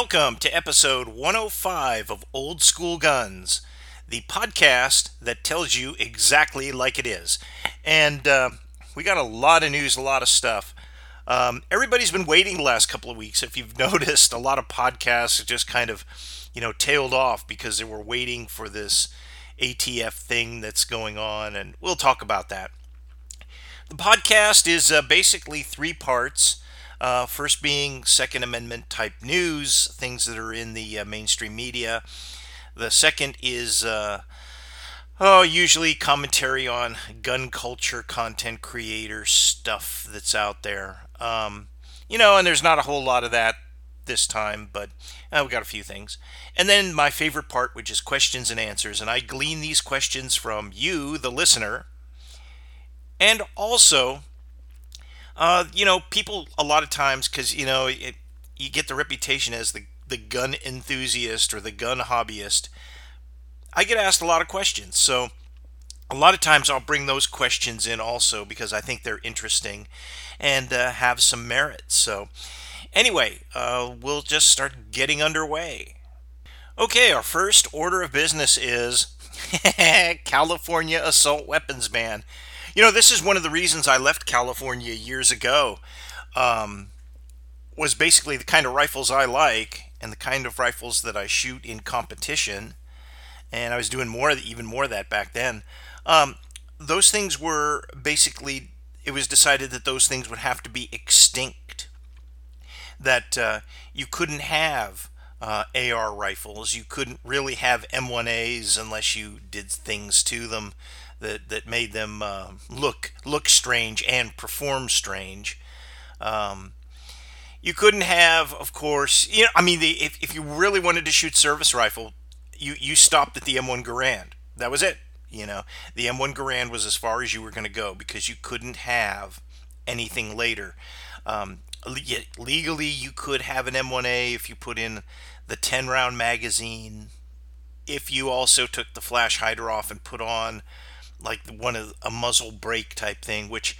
welcome to episode 105 of Old School Guns, the podcast that tells you exactly like it is. And uh, we got a lot of news, a lot of stuff. Um, everybody's been waiting the last couple of weeks. If you've noticed, a lot of podcasts just kind of, you know, tailed off because they were waiting for this ATF thing that's going on, and we'll talk about that. The podcast is uh, basically three parts. Uh, first being Second Amendment type news, things that are in the uh, mainstream media. The second is, uh, oh, usually commentary on gun culture, content creator stuff that's out there. Um, you know, and there's not a whole lot of that this time, but uh, we got a few things. And then my favorite part, which is questions and answers. And I glean these questions from you, the listener, and also uh, you know, people a lot of times because you know it, you get the reputation as the the gun enthusiast or the gun hobbyist. I get asked a lot of questions, so a lot of times I'll bring those questions in also because I think they're interesting and uh, have some merit. So, anyway, uh, we'll just start getting underway. Okay, our first order of business is California assault weapons ban. You know, this is one of the reasons I left California years ago. Um, was basically the kind of rifles I like and the kind of rifles that I shoot in competition. And I was doing more, even more of that back then. Um, those things were basically, it was decided that those things would have to be extinct. That uh, you couldn't have uh, AR rifles. You couldn't really have M1As unless you did things to them that that made them uh, look look strange and perform strange. Um, you couldn't have, of course, you know, I mean, the, if if you really wanted to shoot service rifle, you you stopped at the M1 Garand. That was it. You know, the M1 Garand was as far as you were going to go because you couldn't have anything later. Um, legally, you could have an M1A if you put in the 10 round magazine. If you also took the flash hider off and put on like one of a muzzle brake type thing, which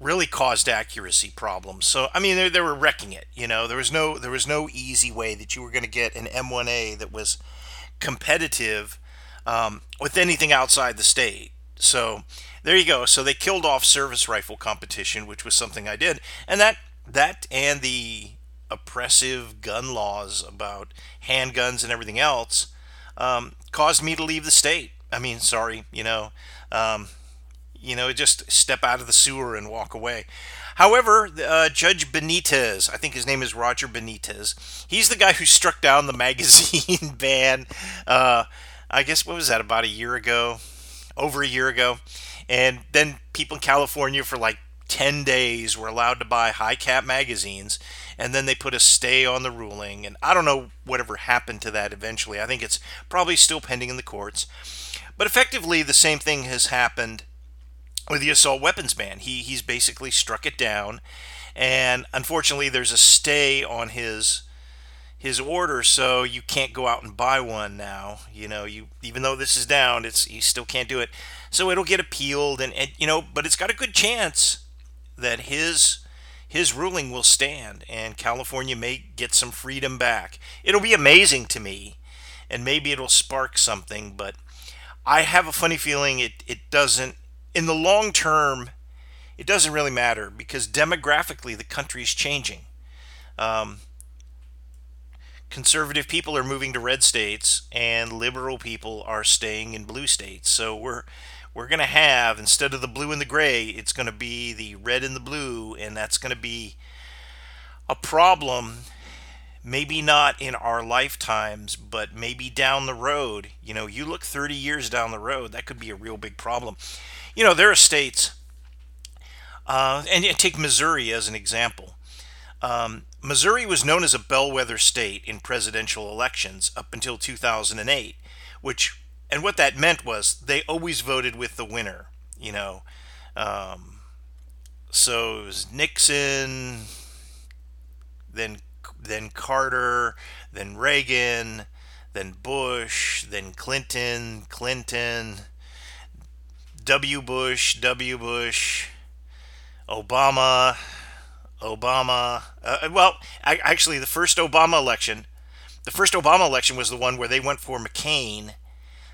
really caused accuracy problems. So I mean, they, they were wrecking it. You know, there was no there was no easy way that you were going to get an M1A that was competitive um, with anything outside the state. So there you go. So they killed off service rifle competition, which was something I did, and that that and the oppressive gun laws about handguns and everything else um, caused me to leave the state. I mean, sorry, you know, um, you know, just step out of the sewer and walk away. However, uh, Judge Benitez, I think his name is Roger Benitez, he's the guy who struck down the magazine ban. Uh, I guess, what was that, about a year ago? Over a year ago. And then people in California for like 10 days were allowed to buy high cap magazines. And then they put a stay on the ruling. And I don't know whatever happened to that eventually. I think it's probably still pending in the courts. But effectively, the same thing has happened with the assault weapons ban. He he's basically struck it down, and unfortunately, there's a stay on his his order, so you can't go out and buy one now. You know, you even though this is down, it's you still can't do it. So it'll get appealed, and, and you know, but it's got a good chance that his his ruling will stand, and California may get some freedom back. It'll be amazing to me, and maybe it'll spark something, but I have a funny feeling it, it doesn't, in the long term, it doesn't really matter because demographically the country is changing. Um, conservative people are moving to red states and liberal people are staying in blue states. So we're we're going to have instead of the blue and the gray, it's going to be the red and the blue and that's going to be a problem maybe not in our lifetimes, but maybe down the road. You know, you look 30 years down the road, that could be a real big problem. You know, there are states, uh, and take Missouri as an example. Um, Missouri was known as a bellwether state in presidential elections up until 2008, which, and what that meant was they always voted with the winner, you know. Um, so it was Nixon, then then Carter, then Reagan, then Bush, then Clinton, Clinton, W. Bush, W. Bush, Obama, Obama. Uh, well, I, actually, the first Obama election, the first Obama election was the one where they went for McCain.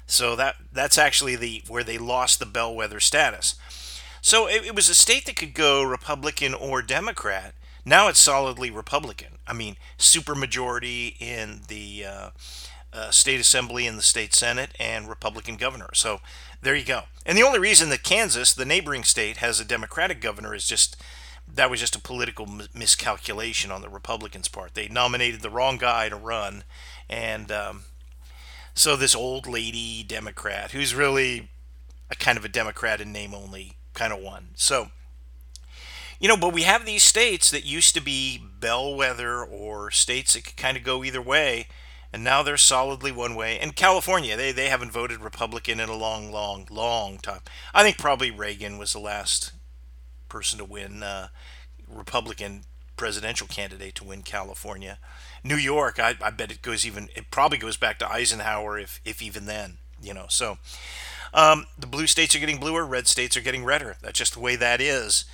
So that that's actually the where they lost the bellwether status. So it, it was a state that could go Republican or Democrat. Now it's solidly Republican. I mean, supermajority in the uh, uh, state assembly and the state senate and Republican governor. So there you go. And the only reason that Kansas, the neighboring state, has a Democratic governor is just that was just a political miscalculation on the Republicans' part. They nominated the wrong guy to run, and um, so this old lady Democrat, who's really a kind of a Democrat in name only, kind of won. So you know, but we have these states that used to be bellwether or states that could kind of go either way, and now they're solidly one way. And California, they, they haven't voted Republican in a long, long, long time. I think probably Reagan was the last person to win uh, Republican presidential candidate to win California. New York, I, I bet it goes even, it probably goes back to Eisenhower, if, if even then, you know. So um, the blue states are getting bluer, red states are getting redder. That's just the way that is.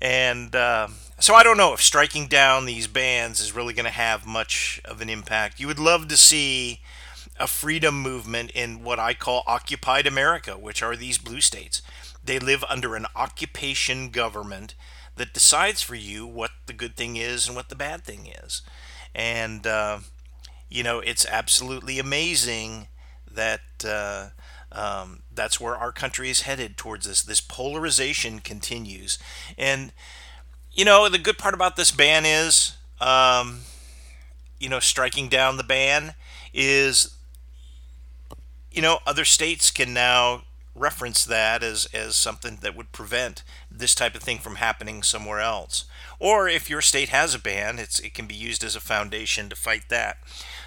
And uh, so I don't know if striking down these bans is really going to have much of an impact. You would love to see a freedom movement in what I call occupied America, which are these blue states. They live under an occupation government that decides for you what the good thing is and what the bad thing is. And, uh, you know, it's absolutely amazing that uh, um, that's where our country is headed towards this. This polarization continues, and you know the good part about this ban is, um, you know, striking down the ban is, you know, other states can now reference that as as something that would prevent this type of thing from happening somewhere else. Or if your state has a ban, it's it can be used as a foundation to fight that.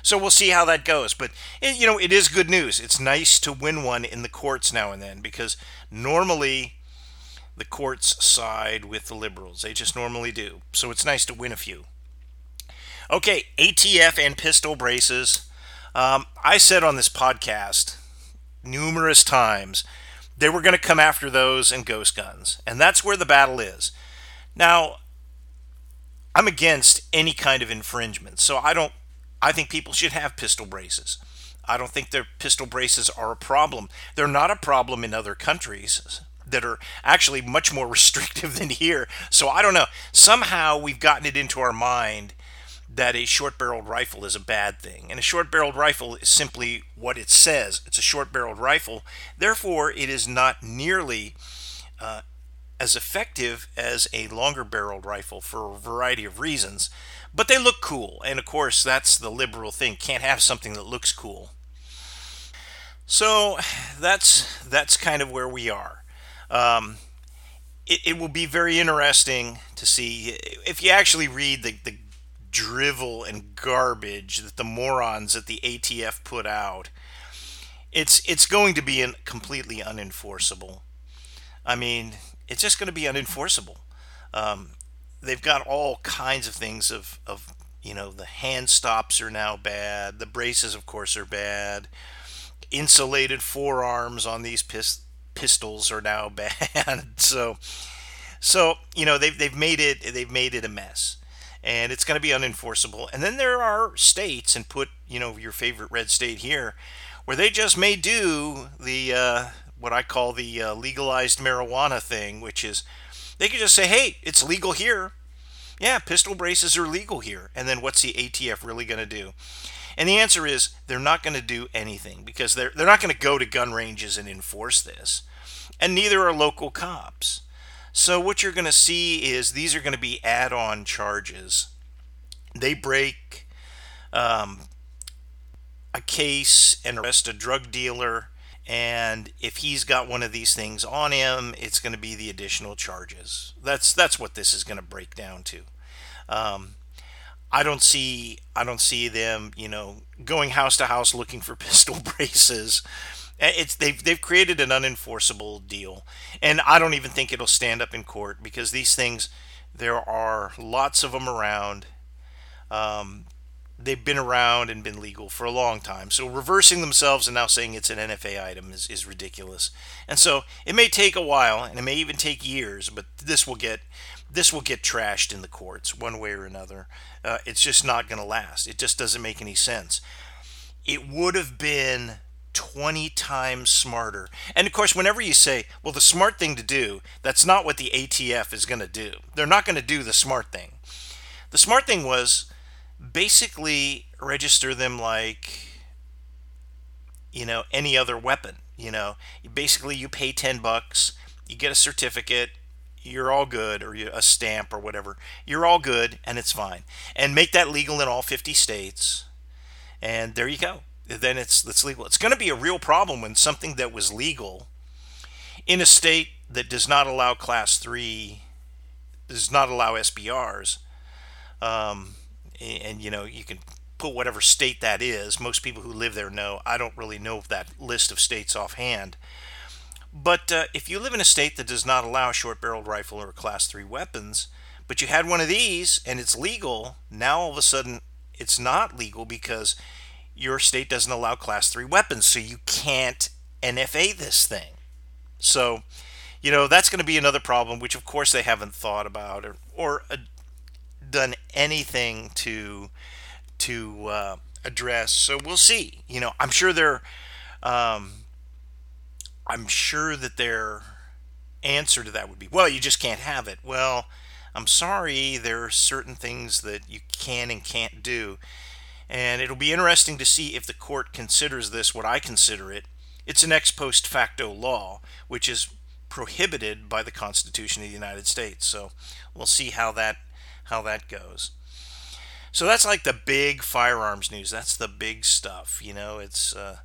So we'll see how that goes. But it, you know, it is good news. It's nice to win one in the courts now and then because normally the courts side with the liberals. They just normally do. So it's nice to win a few. Okay, ATF and pistol braces. Um, I said on this podcast numerous times they were going to come after those and ghost guns. And that's where the battle is. Now, I'm against any kind of infringement. So I don't I think people should have pistol braces. I don't think their pistol braces are a problem. They're not a problem in other countries that are actually much more restrictive than here. So I don't know. Somehow we've gotten it into our mind that a short barreled rifle is a bad thing. And a short barreled rifle is simply what it says it's a short barreled rifle. Therefore, it is not nearly uh, as effective as a longer barreled rifle for a variety of reasons. But they look cool. And of course, that's the liberal thing. Can't have something that looks cool. So that's that's kind of where we are. Um, it, it will be very interesting to see if you actually read the, the drivel and garbage that the morons at the ATF put out. It's it's going to be completely unenforceable. I mean, it's just going to be unenforceable. Um, they've got all kinds of things of, of you know the hand stops are now bad the braces of course are bad insulated forearms on these pis- pistols are now bad so so you know they've, they've made it they've made it a mess and it's going to be unenforceable and then there are states and put you know your favorite red state here where they just may do the uh, what i call the uh, legalized marijuana thing which is they could just say, hey, it's legal here. Yeah, pistol braces are legal here. And then what's the ATF really going to do? And the answer is they're not going to do anything because they're, they're not going to go to gun ranges and enforce this. And neither are local cops. So what you're going to see is these are going to be add on charges. They break um, a case and arrest a drug dealer and if he's got one of these things on him, it's going to be the additional charges. That's that's what this is going to break down to. Um, I don't see I don't see them, you know, going house to house looking for pistol braces. It's they've they've created an unenforceable deal, and I don't even think it'll stand up in court because these things there are lots of them around. Um, they've been around and been legal for a long time. So reversing themselves and now saying it's an NFA item is, is ridiculous. And so it may take a while and it may even take years, but this will get this will get trashed in the courts one way or another. Uh, it's just not going to last. It just doesn't make any sense. It would have been 20 times smarter. And of course, whenever you say, well, the smart thing to do, that's not what the ATF is going to do. They're not going to do the smart thing. The smart thing was basically register them like, you know, any other weapon. You know, basically you pay 10 bucks, you get a certificate, you're all good, or a stamp or whatever. You're all good, and it's fine. And make that legal in all 50 states. And there you go then it's it's legal. It's going to be a real problem when something that was legal in a state that does not allow class three does not allow SBRs. Um, and you know you can put whatever state that is. Most people who live there know. I don't really know that list of states offhand. But uh, if you live in a state that does not allow short-barreled rifle or class three weapons, but you had one of these and it's legal, now all of a sudden it's not legal because your state doesn't allow class 3 weapons, so you can't NFA this thing. So, you know, that's going to be another problem, which of course they haven't thought about or, or uh, done anything to to uh, address. So we'll see. You know, I'm sure they're, um, I'm sure that their answer to that would be, well, you just can't have it. Well, I'm sorry, there are certain things that you can and can't do. And it'll be interesting to see if the court considers this what I consider it. It's an ex post facto law, which is prohibited by the Constitution of the United States. So we'll see how that how that goes. So that's like the big firearms news. That's the big stuff. You know, it's uh,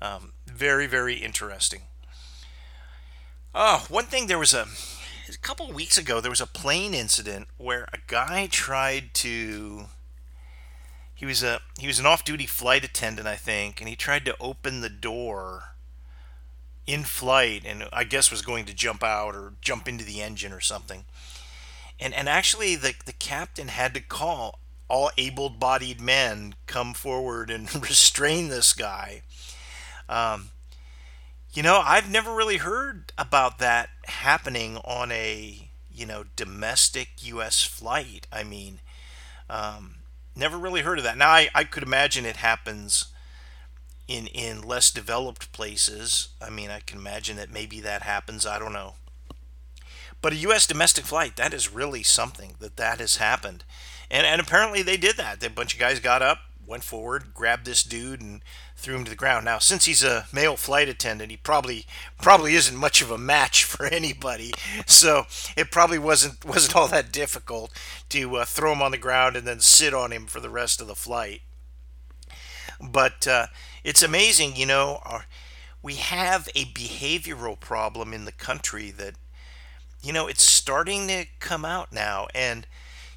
um, very very interesting. Oh, one thing there was a a couple weeks ago there was a plane incident where a guy tried to he was a he was an off-duty flight attendant, I think, and he tried to open the door in flight, and I guess was going to jump out or jump into the engine or something. And and actually, the the captain had to call all able-bodied men come forward and restrain this guy. Um, you know, I've never really heard about that happening on a you know domestic U.S. flight. I mean. Um, Never really heard of that. Now I, I could imagine it happens in in less developed places. I mean, I can imagine that maybe that happens. I don't know. But a U.S. domestic flight, that is really something that that has happened. And, and apparently they did that. A bunch of guys got up, went forward, grabbed this dude, and threw him to the ground. Now, since he's a male flight attendant, he probably probably isn't much of a match for anybody. So it probably wasn't wasn't all that difficult to uh, throw him on the ground and then sit on him for the rest of the flight. But uh, it's amazing, you know. Our, we have a behavioral problem in the country that, you know, it's starting to come out now. And,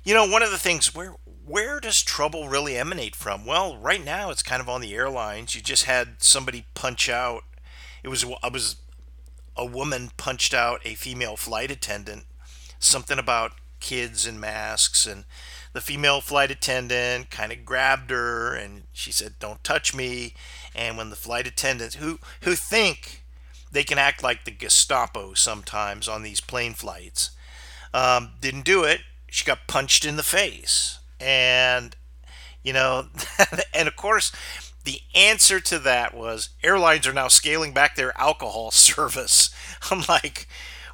you know, one of the things where where does trouble really emanate from? Well, right now it's kind of on the airlines. You just had somebody punch out. It was I was a woman punched out a female flight attendant. Something about kids and masks and the female flight attendant kind of grabbed her and she said don't touch me and when the flight attendants who who think they can act like the Gestapo sometimes on these plane flights um, didn't do it she got punched in the face and, you know, and of course, the answer to that was airlines are now scaling back their alcohol service. I'm like,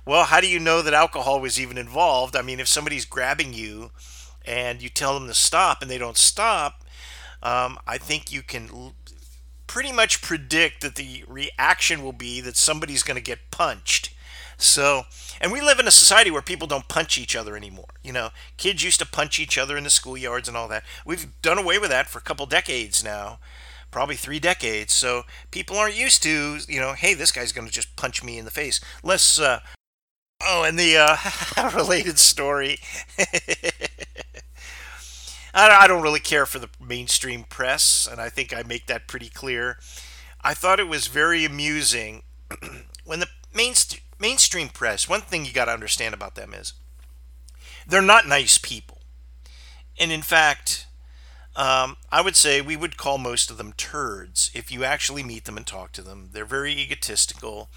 well, how do you know that alcohol was even involved? I mean, if somebody's grabbing you and you tell them to stop and they don't stop, um, I think you can pretty much predict that the reaction will be that somebody's going to get punched. So, and we live in a society where people don't punch each other anymore. You know, kids used to punch each other in the schoolyards and all that. We've done away with that for a couple decades now, probably three decades. So people aren't used to, you know, hey, this guy's going to just punch me in the face. Let's, uh, oh, and the uh, related story. I don't really care for the mainstream press, and I think I make that pretty clear. I thought it was very amusing when the mainstream mainstream press, one thing you got to understand about them is they're not nice people. And in fact, um, I would say we would call most of them turds if you actually meet them and talk to them. They're very egotistical.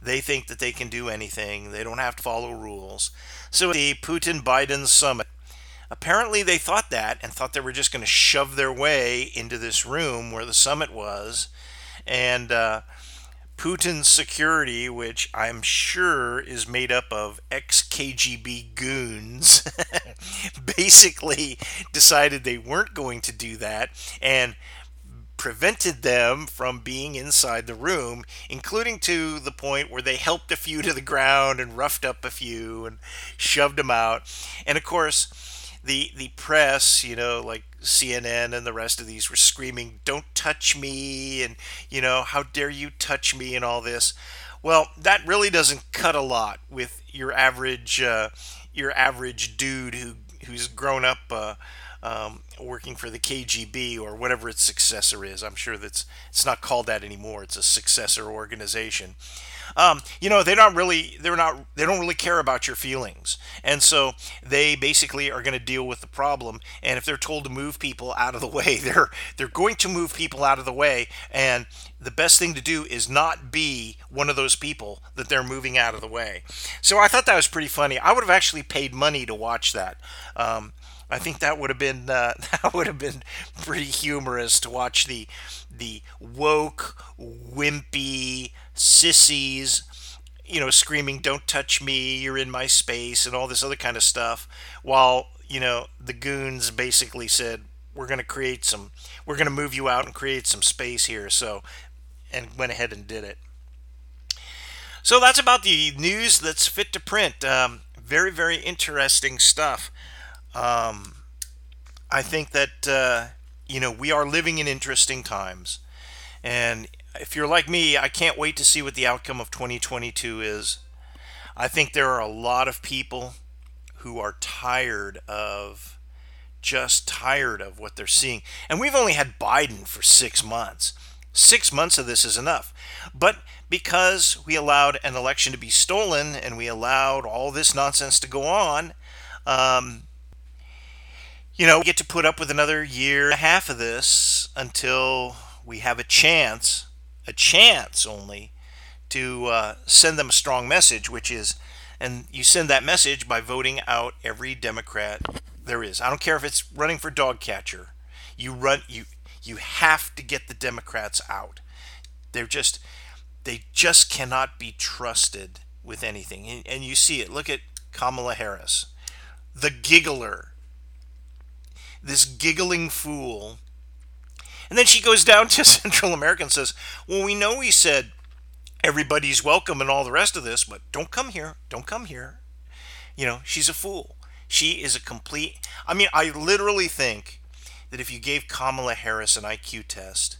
They think that they can do anything. They don't have to follow rules. So the Putin Biden summit, apparently they thought that and thought they were just going to shove their way into this room where the summit was. And uh, Putin's security, which I'm sure is made up of ex KGB goons, basically decided they weren't going to do that and prevented them from being inside the room, including to the point where they helped a few to the ground and roughed up a few and shoved them out. And of course, the the press, you know, like CNN and the rest of these were screaming, "Don't touch me!" and you know, "How dare you touch me?" and all this. Well, that really doesn't cut a lot with your average uh, your average dude who who's grown up uh, um, working for the KGB or whatever its successor is. I'm sure that's it's not called that anymore. It's a successor organization. Um, you know, they're not really they're not they don't really care about your feelings, and so they basically are going to deal with the problem. And if they're told to move people out of the way, they're they're going to move people out of the way. And the best thing to do is not be one of those people that they're moving out of the way. So I thought that was pretty funny. I would have actually paid money to watch that. Um, I think that would have been uh, that would have been pretty humorous to watch the the woke, wimpy sissies, you know, screaming "Don't touch me! You're in my space" and all this other kind of stuff, while you know the goons basically said, "We're going to create some, we're going to move you out and create some space here." So, and went ahead and did it. So that's about the news that's fit to print. Um, very, very interesting stuff. Um, I think that uh, you know we are living in interesting times, and if you're like me, I can't wait to see what the outcome of 2022 is. I think there are a lot of people who are tired of just tired of what they're seeing. And we've only had Biden for six months. Six months of this is enough. But because we allowed an election to be stolen and we allowed all this nonsense to go on, um, you know, we get to put up with another year and a half of this until we have a chance, a chance only, to uh, send them a strong message, which is, and you send that message by voting out every Democrat there is. I don't care if it's running for dog catcher. You run you you have to get the Democrats out. They're just they just cannot be trusted with anything. And, and you see it. Look at Kamala Harris, the giggler this giggling fool. And then she goes down to Central America and says, Well, we know he said everybody's welcome and all the rest of this, but don't come here. Don't come here. You know, she's a fool. She is a complete. I mean, I literally think that if you gave Kamala Harris an IQ test,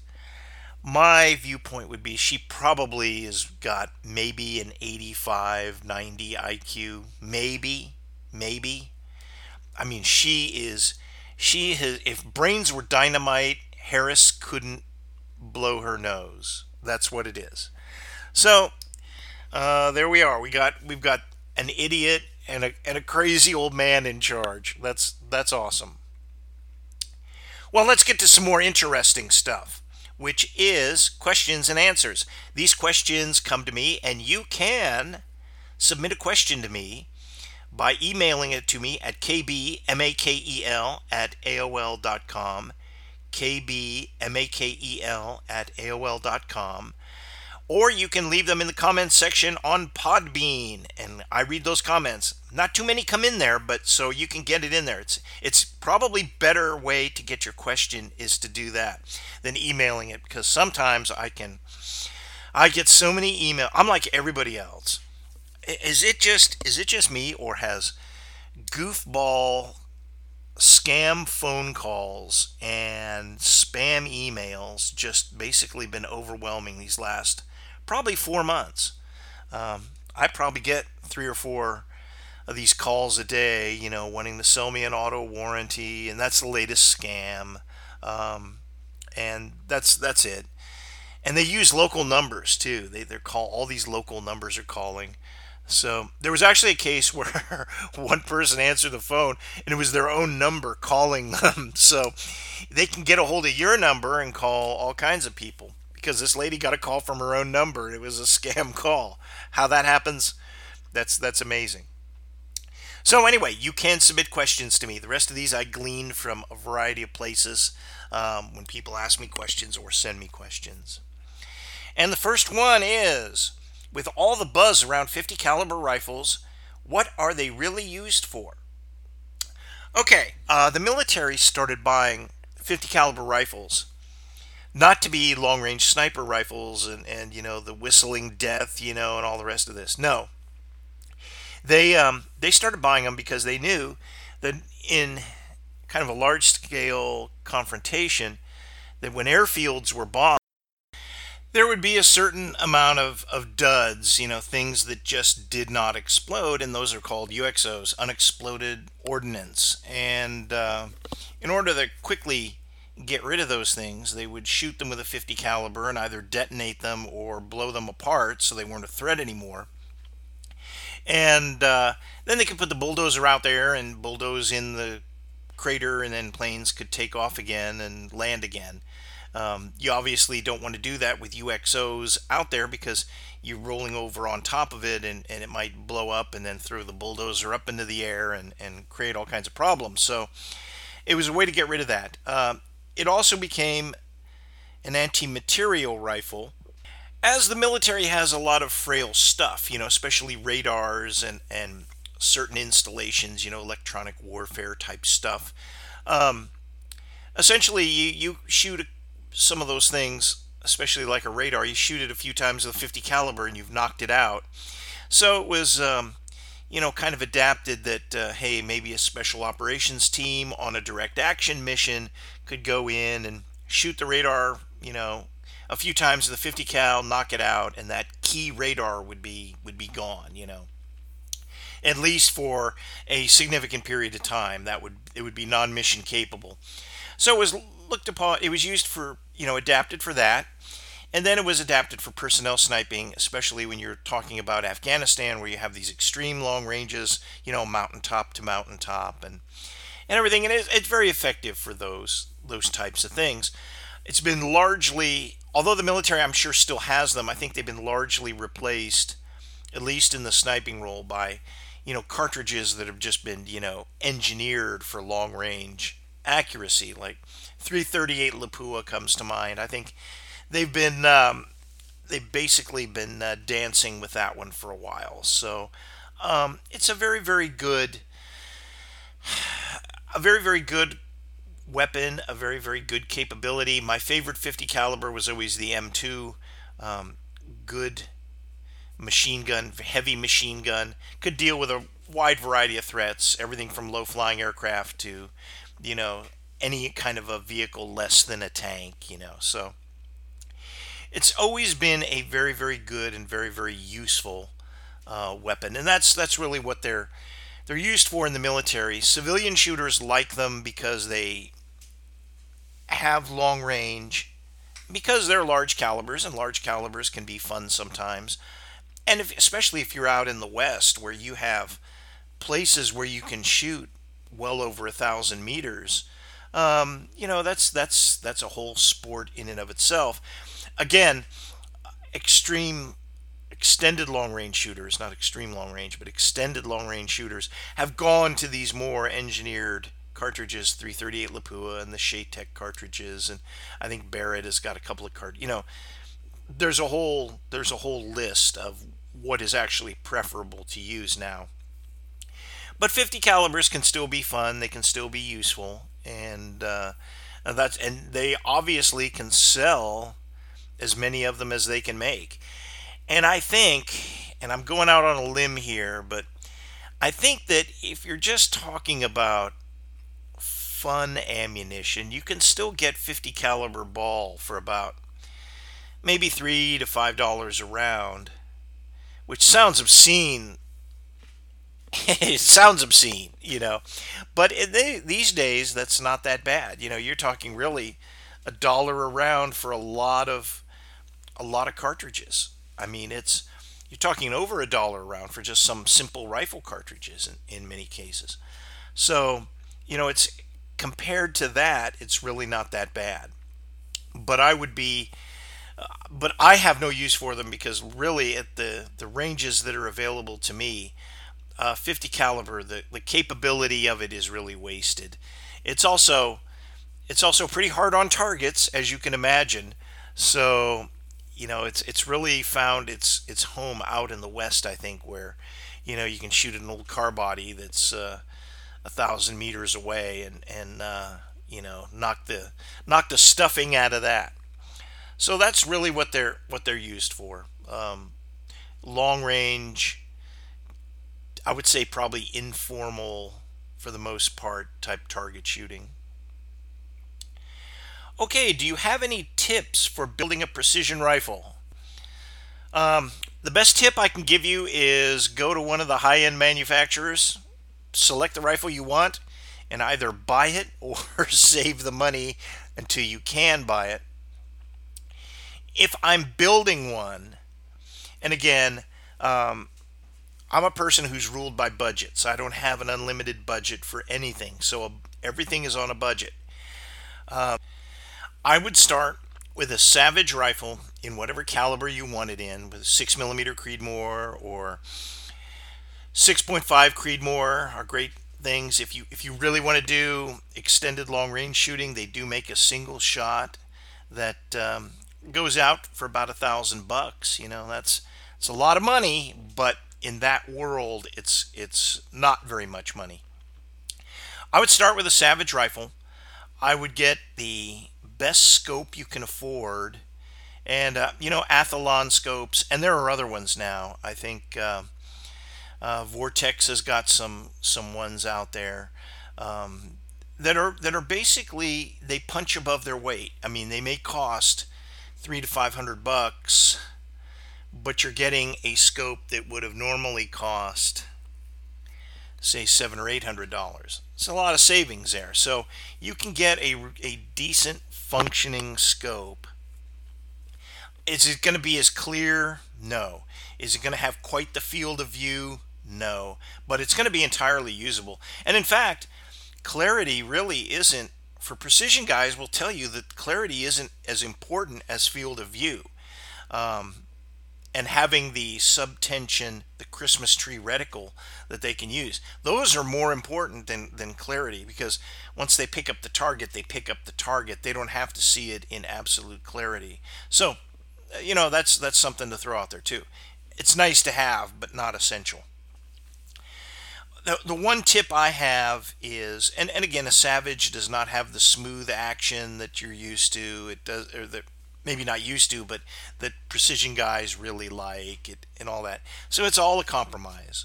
my viewpoint would be she probably has got maybe an 85, 90 IQ. Maybe. Maybe. I mean, she is she has if brains were dynamite harris couldn't blow her nose. That's what it is. So uh, there we are. We got we've got an idiot and a, and a crazy old man in charge. That's that's awesome. Well let's get to some more interesting stuff which is questions and answers. These questions come to me and you can submit a question to me by emailing it to me at kbmakel at aol.com, kbmakel at aol.com, or you can leave them in the comments section on Podbean, and I read those comments. Not too many come in there, but so you can get it in there. It's it's probably better way to get your question is to do that than emailing it because sometimes I can I get so many email. I'm like everybody else is it just is it just me or has goofball scam phone calls and spam emails just basically been overwhelming these last probably four months. Um, i probably get three or four of these calls a day you know wanting to sell me an auto warranty and that's the latest scam. Um, and that's that's it. And they use local numbers too. They, they're call all these local numbers are calling so there was actually a case where one person answered the phone and it was their own number calling them. So they can get a hold of your number and call all kinds of people. because this lady got a call from her own number. It was a scam call. How that happens, that's that's amazing. So anyway, you can submit questions to me. The rest of these I gleaned from a variety of places um, when people ask me questions or send me questions. And the first one is, with all the buzz around 50 caliber rifles, what are they really used for? Okay, uh, the military started buying 50 caliber rifles not to be long range sniper rifles and, and you know the whistling death you know and all the rest of this no they um, they started buying them because they knew that in kind of a large scale confrontation that when airfields were bombed there would be a certain amount of, of duds, you know, things that just did not explode, and those are called UXOs, unexploded ordnance. And uh, in order to quickly get rid of those things, they would shoot them with a 50 caliber and either detonate them or blow them apart so they weren't a threat anymore. And uh, then they could put the bulldozer out there and bulldoze in the crater, and then planes could take off again and land again. Um, you obviously don't want to do that with UXOs out there because you're rolling over on top of it and, and it might blow up and then throw the bulldozer up into the air and, and create all kinds of problems. So it was a way to get rid of that. Uh, it also became an anti material rifle. As the military has a lot of frail stuff, you know, especially radars and, and certain installations, you know, electronic warfare type stuff. Um, essentially, you, you shoot a some of those things, especially like a radar, you shoot it a few times with a 50 caliber and you've knocked it out. So it was, um, you know, kind of adapted that, uh, hey, maybe a special operations team on a direct action mission could go in and shoot the radar, you know, a few times with a 50 cal, knock it out, and that key radar would be would be gone, you know. At least for a significant period of time, that would it would be non-mission capable. So it was looked upon, it was used for, you know, adapted for that. And then it was adapted for personnel sniping, especially when you're talking about Afghanistan, where you have these extreme long ranges, you know, mountaintop to mountaintop and and everything. And it's, it's very effective for those those types of things. It's been largely, although the military, I'm sure, still has them. I think they've been largely replaced, at least in the sniping role, by you know cartridges that have just been you know engineered for long range accuracy, like 338 Lapua comes to mind. I think they've been um, they've basically been uh, dancing with that one for a while. So um, it's a very very good a very very good weapon, a very very good capability. My favorite 50 caliber was always the M2. Um, good machine gun, heavy machine gun, could deal with a wide variety of threats, everything from low flying aircraft to, you know, any kind of a vehicle less than a tank, you know. So it's always been a very, very good and very, very useful uh, weapon, and that's that's really what they're they're used for in the military. Civilian shooters like them because they have long range, because they're large calibers, and large calibers can be fun sometimes. And if, especially if you're out in the West, where you have places where you can shoot well over a thousand meters, um, you know that's that's that's a whole sport in and of itself. Again, extreme extended long range shooters, not extreme long range, but extended long range shooters have gone to these more engineered cartridges, 338 Lapua and the CheyTac cartridges, and I think Barrett has got a couple of cart. You know, there's a whole there's a whole list of what is actually preferable to use now. But 50 calibers can still be fun. They can still be useful and uh, that's and they obviously can sell as many of them as they can make. And I think, and I'm going out on a limb here, but I think that if you're just talking about fun ammunition, you can still get 50 caliber ball for about maybe three to five dollars a round, which sounds obscene it sounds obscene, you know, but they, these days that's not that bad. You know, you're talking really a dollar a round for a lot of a lot of cartridges. I mean, it's you're talking over a dollar a round for just some simple rifle cartridges in, in many cases. So, you know, it's compared to that, it's really not that bad. But I would be uh, but I have no use for them because really at the the ranges that are available to me, uh, 50 caliber, the the capability of it is really wasted. It's also it's also pretty hard on targets, as you can imagine. So, you know, it's it's really found its its home out in the west, I think, where you know you can shoot an old car body that's uh, a thousand meters away and and uh, you know knock the knock the stuffing out of that. So that's really what they're what they're used for. Um, long range, I would say probably informal for the most part type target shooting. Okay, do you have any tips for building a precision rifle? Um, the best tip I can give you is go to one of the high end manufacturers, select the rifle you want, and either buy it or save the money until you can buy it if I'm building one, and again, um, I'm a person who's ruled by budgets. I don't have an unlimited budget for anything, so everything is on a budget. Uh, I would start with a Savage rifle in whatever caliber you want it in, with 6mm Creedmoor or 6.5 Creedmoor are great things. If you if you really want to do extended long range shooting, they do make a single shot that um, goes out for about a thousand bucks. You know, that's it's a lot of money, but in that world, it's it's not very much money. I would start with a Savage rifle. I would get the best scope you can afford, and uh, you know Athlon scopes, and there are other ones now. I think uh, uh, Vortex has got some some ones out there. Um, that are that are basically they punch above their weight. I mean, they may cost three to five hundred bucks, but you're getting a scope that would have normally cost say seven or eight hundred dollars. It's a lot of savings there. So you can get a, a decent functioning scope. Is it going to be as clear? No. Is it going to have quite the field of view? No. But it's going to be entirely usable. And in fact, clarity really isn't for precision guys will tell you that clarity isn't as important as field of view. Um, and having the subtension, the Christmas tree reticle that they can use. Those are more important than, than clarity because once they pick up the target, they pick up the target. They don't have to see it in absolute clarity. So, uh, you know, that's that's something to throw out there too. It's nice to have, but not essential the, the one tip I have is, and, and again, a Savage does not have the smooth action that you're used to. It does, or that maybe not used to, but that precision guys really like it and all that. So it's all a compromise.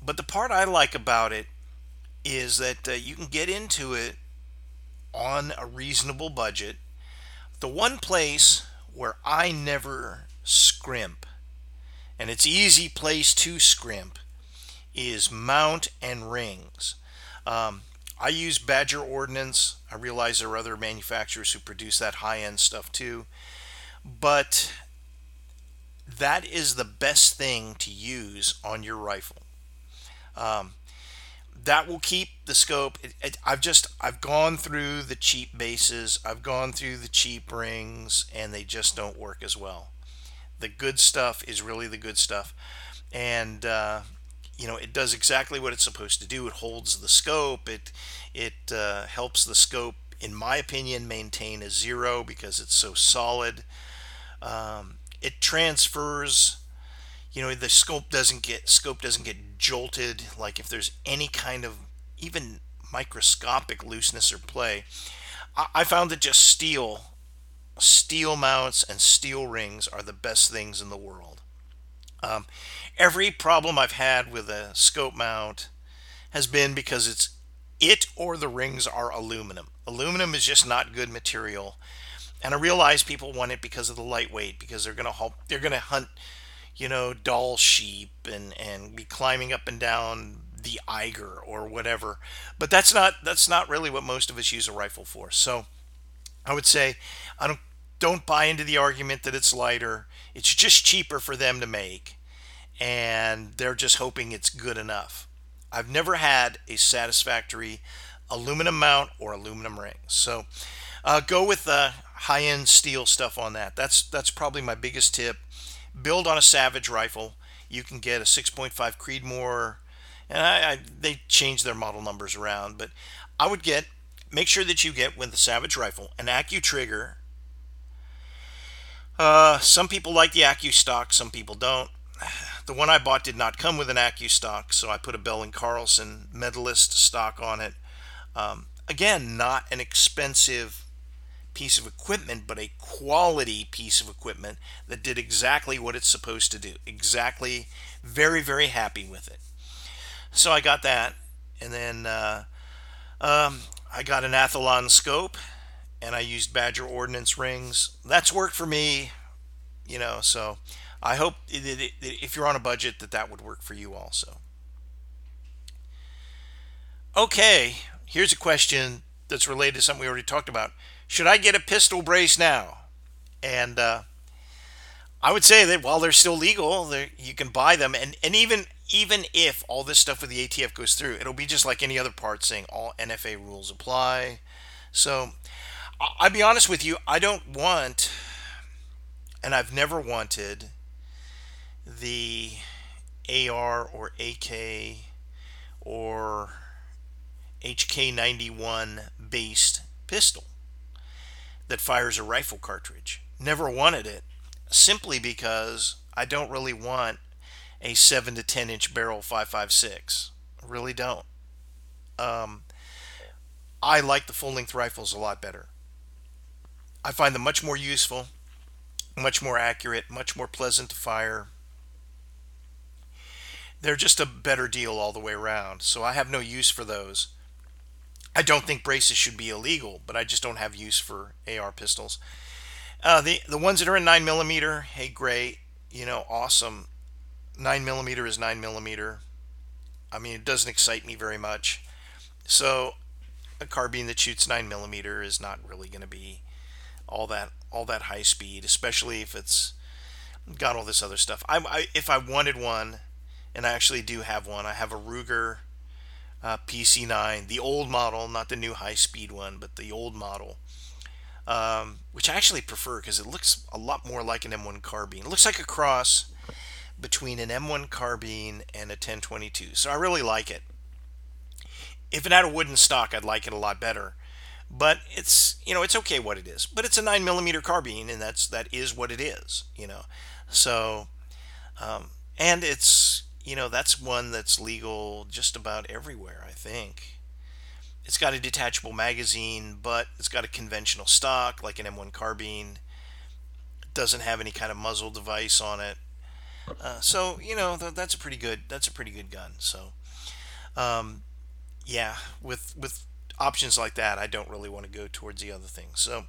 But the part I like about it is that uh, you can get into it on a reasonable budget. The one place where I never scrimp, and it's easy place to scrimp, is mount and rings. Um, I use Badger Ordnance. I realize there are other manufacturers who produce that high end stuff too. But that is the best thing to use on your rifle. Um, that will keep the scope. It, it, I've just I've gone through the cheap bases. I've gone through the cheap rings, and they just don't work as well. The good stuff is really the good stuff, and uh, you know it does exactly what it's supposed to do. It holds the scope. It it uh, helps the scope in my opinion maintain a zero because it's so solid. Um, it transfers you know the scope doesn't get scope doesn't get jolted. Like if there's any kind of even microscopic looseness or play I, I found that just steel steel mounts and steel rings are the best things in the world um, every problem I've had with a scope mount has been because it's it or the rings are aluminum. Aluminum is just not good material. And I realize people want it because of the lightweight, because they're gonna help they're gonna hunt, you know, Dall sheep and, and be climbing up and down the Eiger or whatever. But that's not that's not really what most of us use a rifle for. So I would say I don't don't buy into the argument that it's lighter. It's just cheaper for them to make and they're just hoping it's good enough. I've never had a satisfactory aluminum mount or aluminum ring. So Uh, go with the high-end steel stuff on that. That's that's probably my biggest tip. Build on a Savage rifle. You can get a 6.5 Creedmoor, and I, I, they change their model numbers around, but I would get make sure that you get with the Savage rifle an AccuTrigger. Uh, some people like the AccuStock, some people don't. The one I bought did not come with an AccuStock, so I put a Bell and Carlson Medalist stock on it. Um, again, not an expensive piece of equipment, but a quality piece of equipment that did exactly what it's supposed to do. Exactly, very, very happy with it. So I got that, and then uh, um, I got an Athlon scope, and I used Badger Ordnance rings. That's worked for me, you know. So I hope if you're on a budget that that would work for you also. Okay, here's a question that's related to something we already talked about. Should I get a pistol brace now? And uh, I would say that while they're still legal, you can buy them, and, and even even if all this stuff with the ATF goes through, it'll be just like any other part saying all NFA rules apply. So I'll be honest with you, I don't want, and I've never wanted the AR or AK or HK91 based pistol that fires a rifle cartridge. Never wanted it simply because I don't really want a 7 to 10 inch barrel 556. I really don't. Um, I like the full length rifles a lot better. I find them much more useful, much more accurate, much more pleasant to fire they're just a better deal all the way around. So I have no use for those. I don't think braces should be illegal, but I just don't have use for AR pistols. Uh, the the ones that are in nine millimeter, hey, great, you know, awesome. Nine millimeter is nine millimeter. I mean, it doesn't excite me very much. So a carbine that shoots nine millimeter is not really going to be all that all that high speed, especially if it's got all this other stuff. I, I if I wanted one and I actually do have one. I have a Ruger uh, PC9, the old model, not the new high-speed one, but the old model, um, which I actually prefer because it looks a lot more like an M1 carbine. It looks like a cross between an M1 carbine and a 1022, so I really like it. If it had a wooden stock, I'd like it a lot better. But it's you know it's okay what it is. But it's a nine millimeter carbine, and that's that is what it is. You know, so um, and it's you know, that's one that's legal just about everywhere, I think. It's got a detachable magazine, but it's got a conventional stock like an M1 carbine. It doesn't have any kind of muzzle device on it. Uh, so you know that's a pretty good that's a pretty good gun. So um, yeah, with with options like that, I don't really want to go towards the other things. So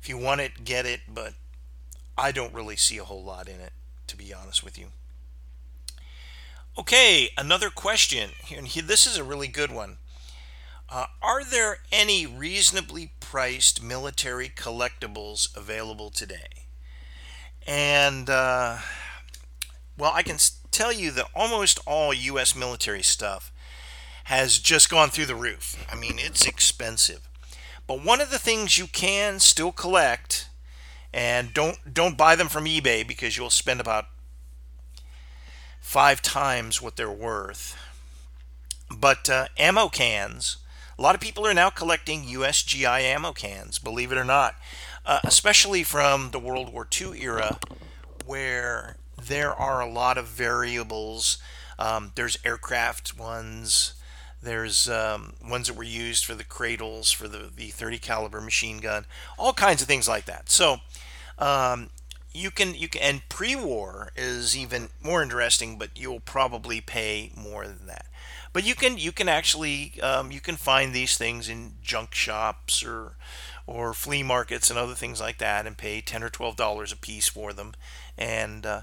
if you want it, get it, but I don't really see a whole lot in it, to be honest with you. Okay, another question. And this is a really good one. Uh, are there any reasonably priced military collectibles available today? And, uh, well, I can tell you that almost all U.S. military stuff has just gone through the roof. I mean, it's expensive. But one of the things you can still collect, and don't don't buy them from eBay because you'll spend about five times what they're worth. But uh, ammo cans, a lot of people are now collecting USGI ammo cans, believe it or not, uh, especially from the World War II era, where there are a lot of variables. Um, there's aircraft ones. There's um, ones that were used for the cradles for the, the 30 caliber machine gun, all kinds of things like that. So um, you can you can and pre-war is even more interesting, but you'll probably pay more than that. But you can you can actually um, you can find these things in junk shops or or flea markets and other things like that, and pay ten or twelve dollars a piece for them, and uh,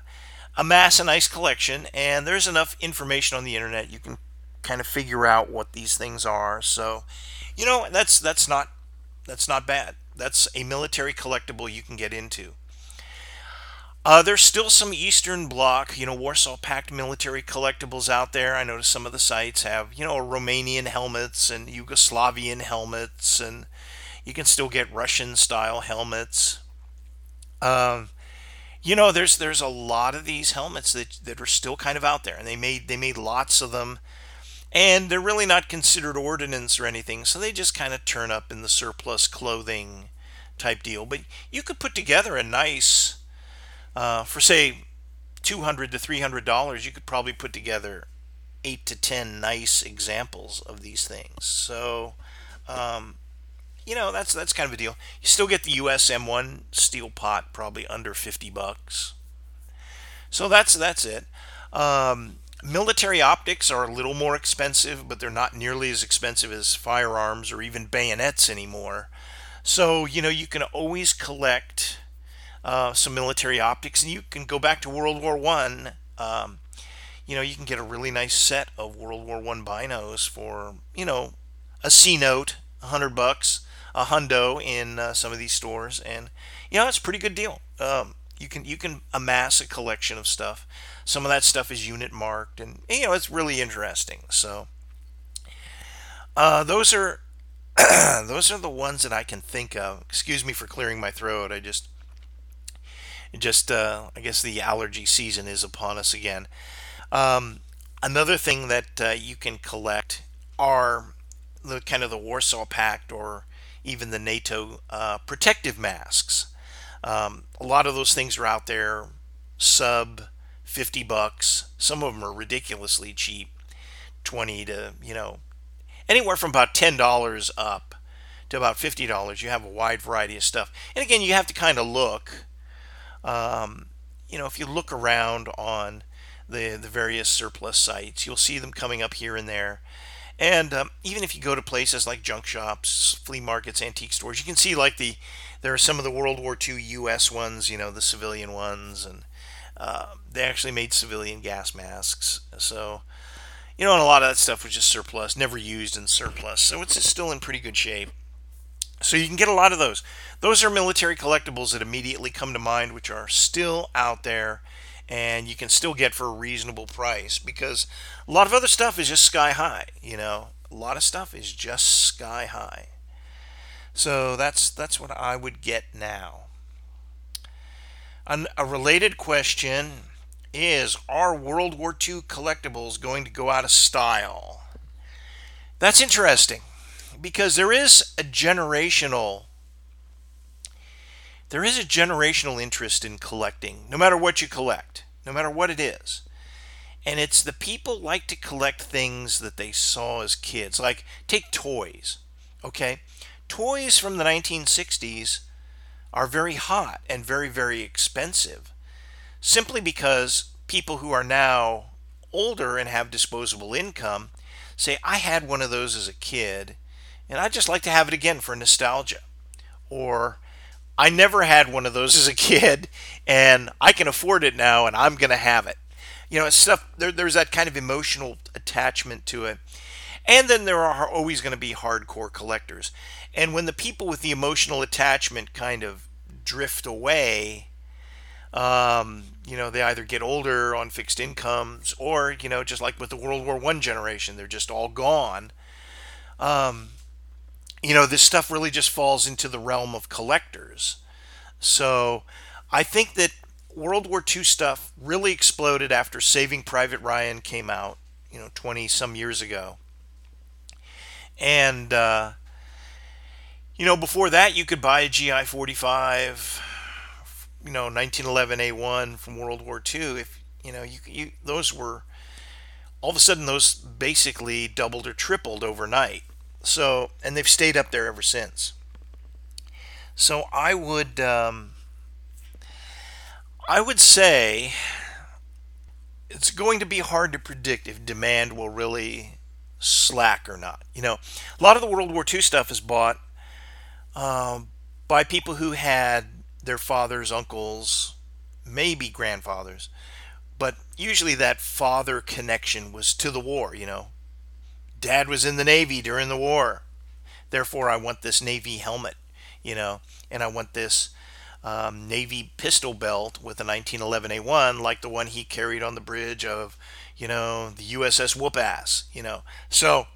amass a nice collection. And there's enough information on the internet you can kind of figure out what these things are. So, you know, that's that's not that's not bad. That's a military collectible you can get into. Uh, there's still some Eastern Bloc, you know, Warsaw Pact military collectibles out there. I noticed some of the sites have, you know, Romanian helmets and Yugoslavian helmets and, You can still get Russian style helmets. Um, you know, there's there's a lot of these helmets that, that are still kind of out there, and they made they made lots of them, and they're really not considered ordnance or anything, so they just kind of turn up in the surplus clothing type deal. But you could put together a nice, uh, for say, two hundred to three hundred dollars, you could probably put together eight to ten nice examples of these things. So, um, you know, that's that's kind of a deal. You still get the US M1 steel pot, probably under fifty bucks. So that's that's it. Um, military optics are a little more expensive, but they're not nearly as expensive as firearms or even bayonets anymore. So you know, you can always collect uh, some military optics, and you can go back to World War One. Um, you know, you can get a really nice set of World War One binos for you know a C note, a hundred bucks, a hundo in uh, some of these stores, and you know it's a pretty good deal. Um, you can you can amass a collection of stuff. Some of that stuff is unit marked, and you know it's really interesting. So uh, those are those are the ones that I can think of. Excuse me for clearing my throat. I just just uh, I guess the allergy season is upon us again. Um, another thing that uh, you can collect are the kind of the Warsaw Pact or even the NATO uh, protective masks. Um, a lot of those things are out there, sub 50 bucks. Some of them are ridiculously cheap, 20 to, you know, anywhere from about $10 up to about $50. You have a wide variety of stuff. And again, you have to kind of look. Um, you know, if you look around on the the various surplus sites. You'll see them coming up here and there. And um, even if you go to places like junk shops, flea markets, antique stores, you can see like the there are some of the World War II U.S. ones, you know, the civilian ones, and uh, they actually made civilian gas masks. So, you know, and a lot of that stuff was just surplus, never used in surplus. So it's still in pretty good shape. So you can get a lot of those. Those are military collectibles that immediately come to mind, which are still out there and you can still get for a reasonable price because a lot of other stuff is just sky high you know a lot of stuff is just sky high so that's that's what i would get now An, a related question is are world war ii collectibles going to go out of style that's interesting because there is a generational there is a generational interest in collecting, no matter what you collect, no matter what it is. And it's the people like to collect things that they saw as kids. Like, take toys, okay? Toys from the 1960s are very hot and very, very expensive simply because people who are now older and have disposable income say, I had one of those as a kid and I'd just like to have it again for nostalgia. Or I never had one of those as a kid, and I can afford it now, and I'm going to have it. You know, stuff. There, there's that kind of emotional attachment to it, and then there are always going to be hardcore collectors. And when the people with the emotional attachment kind of drift away, um, you know, they either get older on fixed incomes, or you know, just like with the World War One generation, they're just all gone. Um, you know, this stuff really just falls into the realm of collectors. So I think that World War II stuff really exploded after Saving Private Ryan came out, you know, 20 some years ago. And, uh, you know, before that, you could buy a GI 45, you know, 1911 A1 from World War II. If, you know, you, you those were, all of a sudden, those basically doubled or tripled overnight. So, and they've stayed up there ever since. So I would, um, I would say it's going to be hard to predict if demand will really slack or not. You know, a lot of the World War II stuff is bought um, by people who had their fathers, uncles, maybe grandfathers, but usually that father connection was to the war. You know, Dad was in the Navy during the war. Therefore, I want this Navy helmet, you know, and I want this um, Navy pistol belt with a 1911 A1 like the one he carried on the bridge of, you know, the USS Whoop Ass, you know. So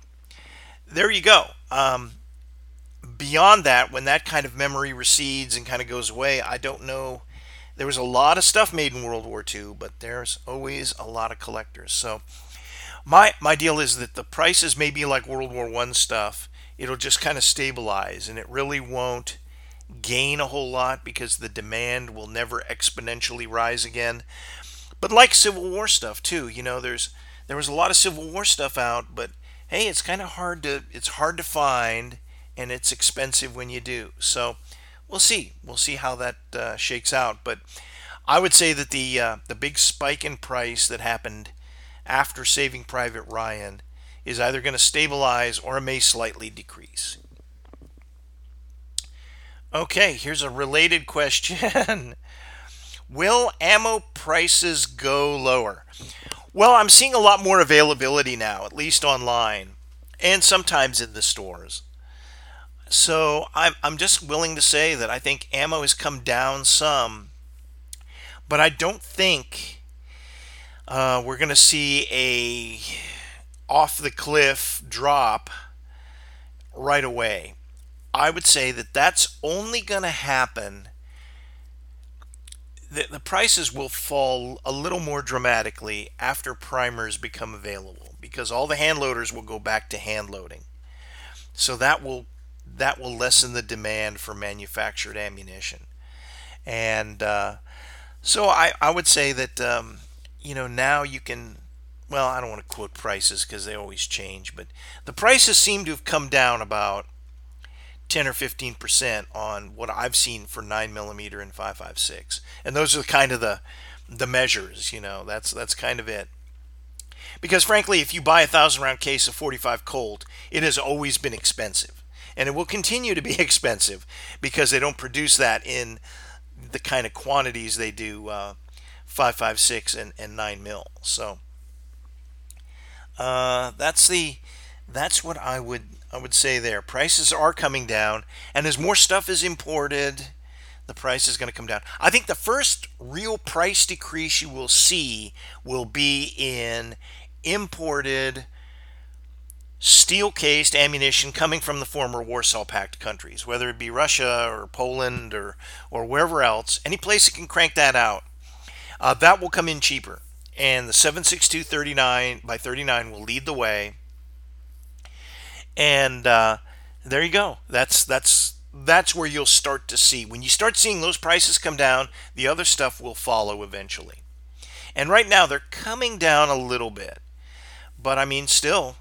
there you go. Um, beyond that, when that kind of memory recedes and kind of goes away, I don't know. There was a lot of stuff made in World War II, but there's always a lot of collectors. So my my deal is that the prices may be like World War One stuff. It'll just kind of stabilize, and it really won't gain a whole lot because the demand will never exponentially rise again. But like Civil War stuff too, you know, there's there was a lot of Civil War stuff out, but hey, it's kind of hard to it's hard to find, and it's expensive when you do. So we'll see. We'll see how that uh, shakes out. But I would say that the uh, the big spike in price that happened after Saving Private Ryan is either going to stabilize or may slightly decrease. Okay, here's a related question. Will ammo prices go lower? Well, I'm seeing a lot more availability now, at least online, and sometimes in the stores. So I'm, I'm just willing to say that I think ammo has come down some, but I don't think uh, we're going to see a off the cliff drop right away. I would say that that's only going to happen. The, the prices will fall a little more dramatically after primers become available because all the hand loaders will go back to hand loading. So that will that will lessen the demand for manufactured ammunition. And uh, so I, I would say that um, you know now you can well I don't want to quote prices because they always change, but the prices seem to have come down about 10 or 15 percent on what I've seen for 9 millimeter and 5.56, and those are kind of the the measures. You know that's that's kind of it. Because frankly, if you buy a thousand round case of 45 Colt, it has always been expensive, and it will continue to be expensive because they don't produce that in the kind of quantities they do uh, 556 and, and 9 mil. So uh, that's the that's what I would I would say there. Prices are coming down, and as more stuff is imported, the price is going to come down. I think the first real price decrease you will see will be in imported steel cased ammunition coming from the former Warsaw Pact countries, whether it be Russia or Poland or, or wherever else, any place that can crank that out, uh, that will come in cheaper. And the 762 39 by 39 will lead the way. And uh, there you go. That's that's that's where you'll start to see when you start seeing those prices come down, the other stuff will follow eventually. And right now they're coming down a little bit. But I mean still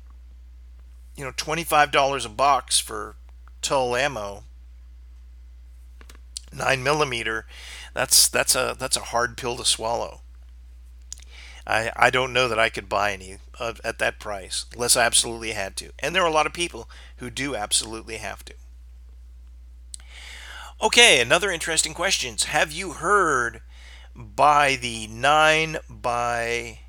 you know, $25 a box for Tula ammo, 9 millimeter, that's that's a that's a hard pill to swallow. I I don't know that I could buy any of, at that price unless I absolutely had to. And there are a lot of people who do absolutely have to. Okay, another interesting questions. Have you heard by the 9 by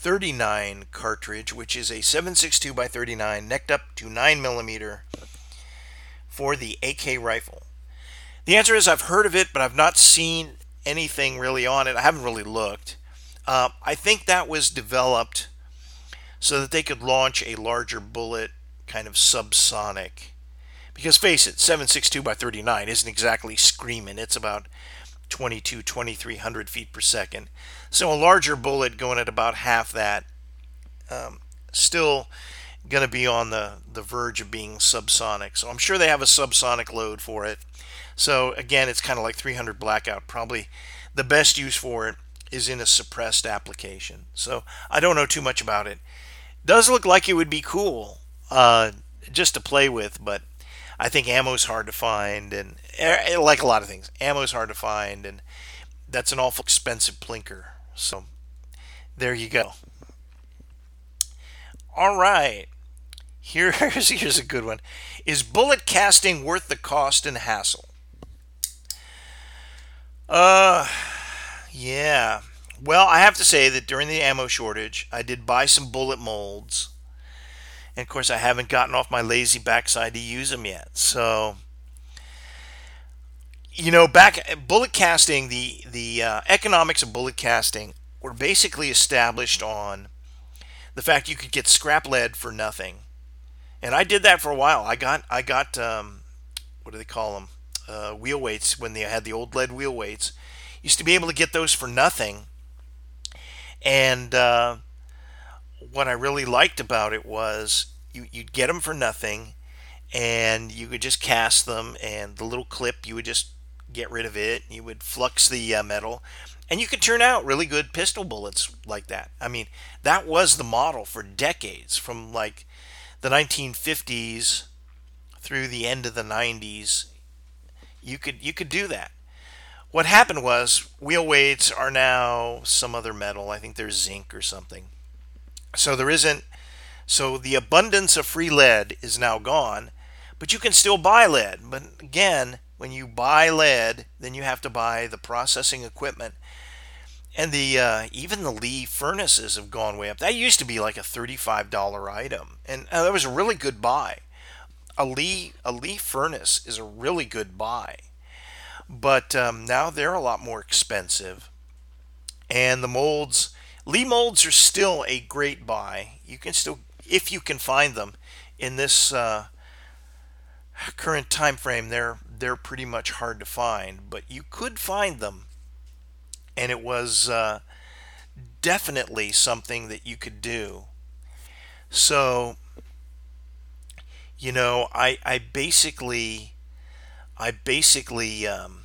39 cartridge, which is a 762 by 39 necked up to 9 millimeter for the AK rifle? The answer is I've heard of it, but I've not seen anything really on it. I haven't really looked. Uh, I think that was developed so that they could launch a larger bullet, kind of subsonic. Because face it, 762 by 39 isn't exactly screaming. It's about 22, 2300 feet per second. So a larger bullet going at about half that, um, still going to be on the, the verge of being subsonic. So I'm sure they have a subsonic load for it. So again, it's kind of like 300 blackout. Probably the best use for it is in a suppressed application. So I don't know too much about it. Does look like it would be cool uh, just to play with, but I think ammo's hard to find, and eh, like a lot of things, ammo's hard to find, and that's an awful expensive plinker. So there you go. All right. Here's here's a good one. Is bullet casting worth the cost and hassle? Uh yeah. Well, I have to say that during the ammo shortage, I did buy some bullet molds and of course, I haven't gotten off my lazy backside to use them yet. So, you know, back bullet casting, the the uh, economics of bullet casting were basically established on the fact you could get scrap lead for nothing. And I did that for a while. I got I got um, what do they call them? Uh, wheel weights when they had the old lead wheel weights. Used to be able to get those for nothing. And uh, what I really liked about it was you, you'd get them for nothing and you could just cast them and the little clip you would just get rid of it you would flux the uh, metal and you could turn out really good pistol bullets like that. I mean that was the model for decades from like the 1950s through the end of the 90s you could you could do that. What happened was wheel weights are now some other metal. I think they're zinc or something. So there isn't so the abundance of free lead is now gone but you can still buy lead. But again, when you buy lead, then you have to buy the processing equipment. And the uh, even the Lee furnaces have gone way up. That used to be like a $35 item, and uh, that was a really good buy. A Lee a Lee furnace is a really good buy, but um, now they're a lot more expensive. And the molds, Lee molds are still a great buy. You can still, if you can find them, in this uh, current time frame, they're they're pretty much hard to find, but you could find them, and it was uh, definitely something that you could do. So, you know, I I basically I basically um,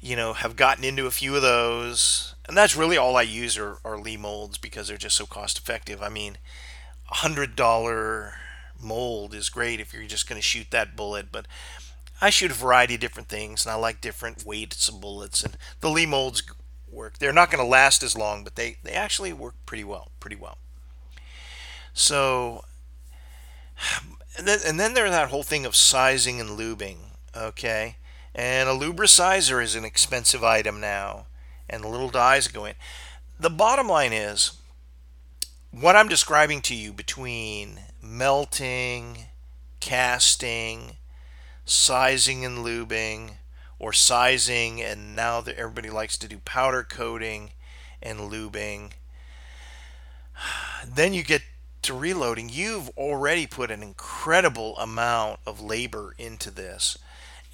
you know have gotten into a few of those, and that's really all I use are, are Lee molds because they're just so cost effective. I mean, a hundred dollar mold is great if you're just going to shoot that bullet, but I shoot a variety of different things, and I like different weights of bullets, and the Lee molds work. They're not going to last as long, but they, they actually work pretty well, pretty well. So, and then, and then there's that whole thing of sizing and lubing, okay? And a lubricizer is an expensive item now, and the little dies go in. The bottom line is, what I'm describing to you between melting, casting, sizing and lubing, or sizing, and now that everybody likes to do powder coating and lubing. Then you get to reloading. You've already put an incredible amount of labor into this,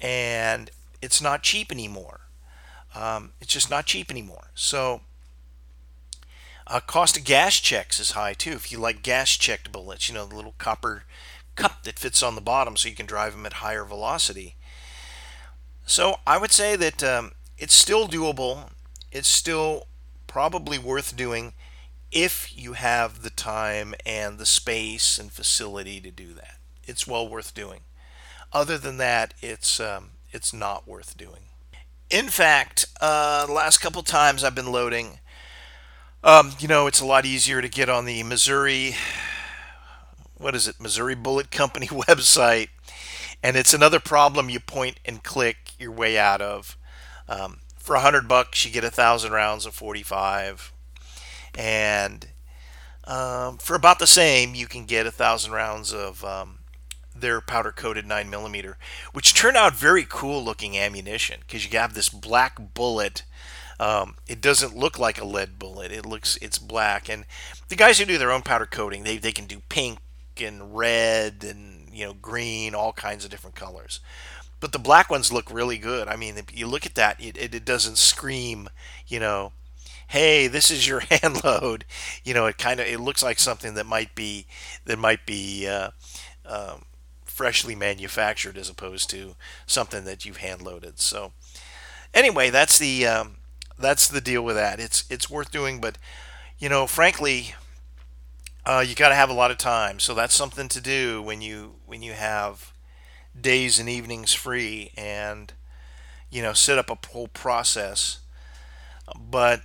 and it's not cheap anymore. Um, it's just not cheap anymore. So uh, cost of gas checks is high too. If you like gas checked bullets, you know, the little copper cup that fits on the bottom so you can drive them at higher velocity. So I would say that um, it's still doable. It's still probably worth doing if you have the time and the space and facility to do that. It's well worth doing. Other than that, it's um, it's not worth doing. In fact, uh, the last couple times I've been loading, um, you know, it's a lot easier to get on the Missouri, what is it, Missouri Bullet Company website, and it's another problem you point and click your way out of. Um, for a hundred bucks, you get a thousand rounds of 45, and um, for about the same, you can get a thousand rounds of um, their powder coated 9 millimeter, which turn out very cool looking ammunition because you have this black bullet um, it doesn't look like a lead bullet. It looks it's black. And the guys who do their own powder coating, they they can do pink and red and you know green, all kinds of different colors. But the black ones look really good. I mean, you look at that, it, it, it doesn't scream, you know, hey, this is your hand load. You know, it kind of it looks like something that might be that might be uh, um, freshly manufactured as opposed to something that you've hand loaded. So anyway, that's the um, that's the deal with that. It's it's worth doing, but you know, frankly, uh, you got to have a lot of time. So that's something to do when you when you have days and evenings free, and you know, set up a whole process. But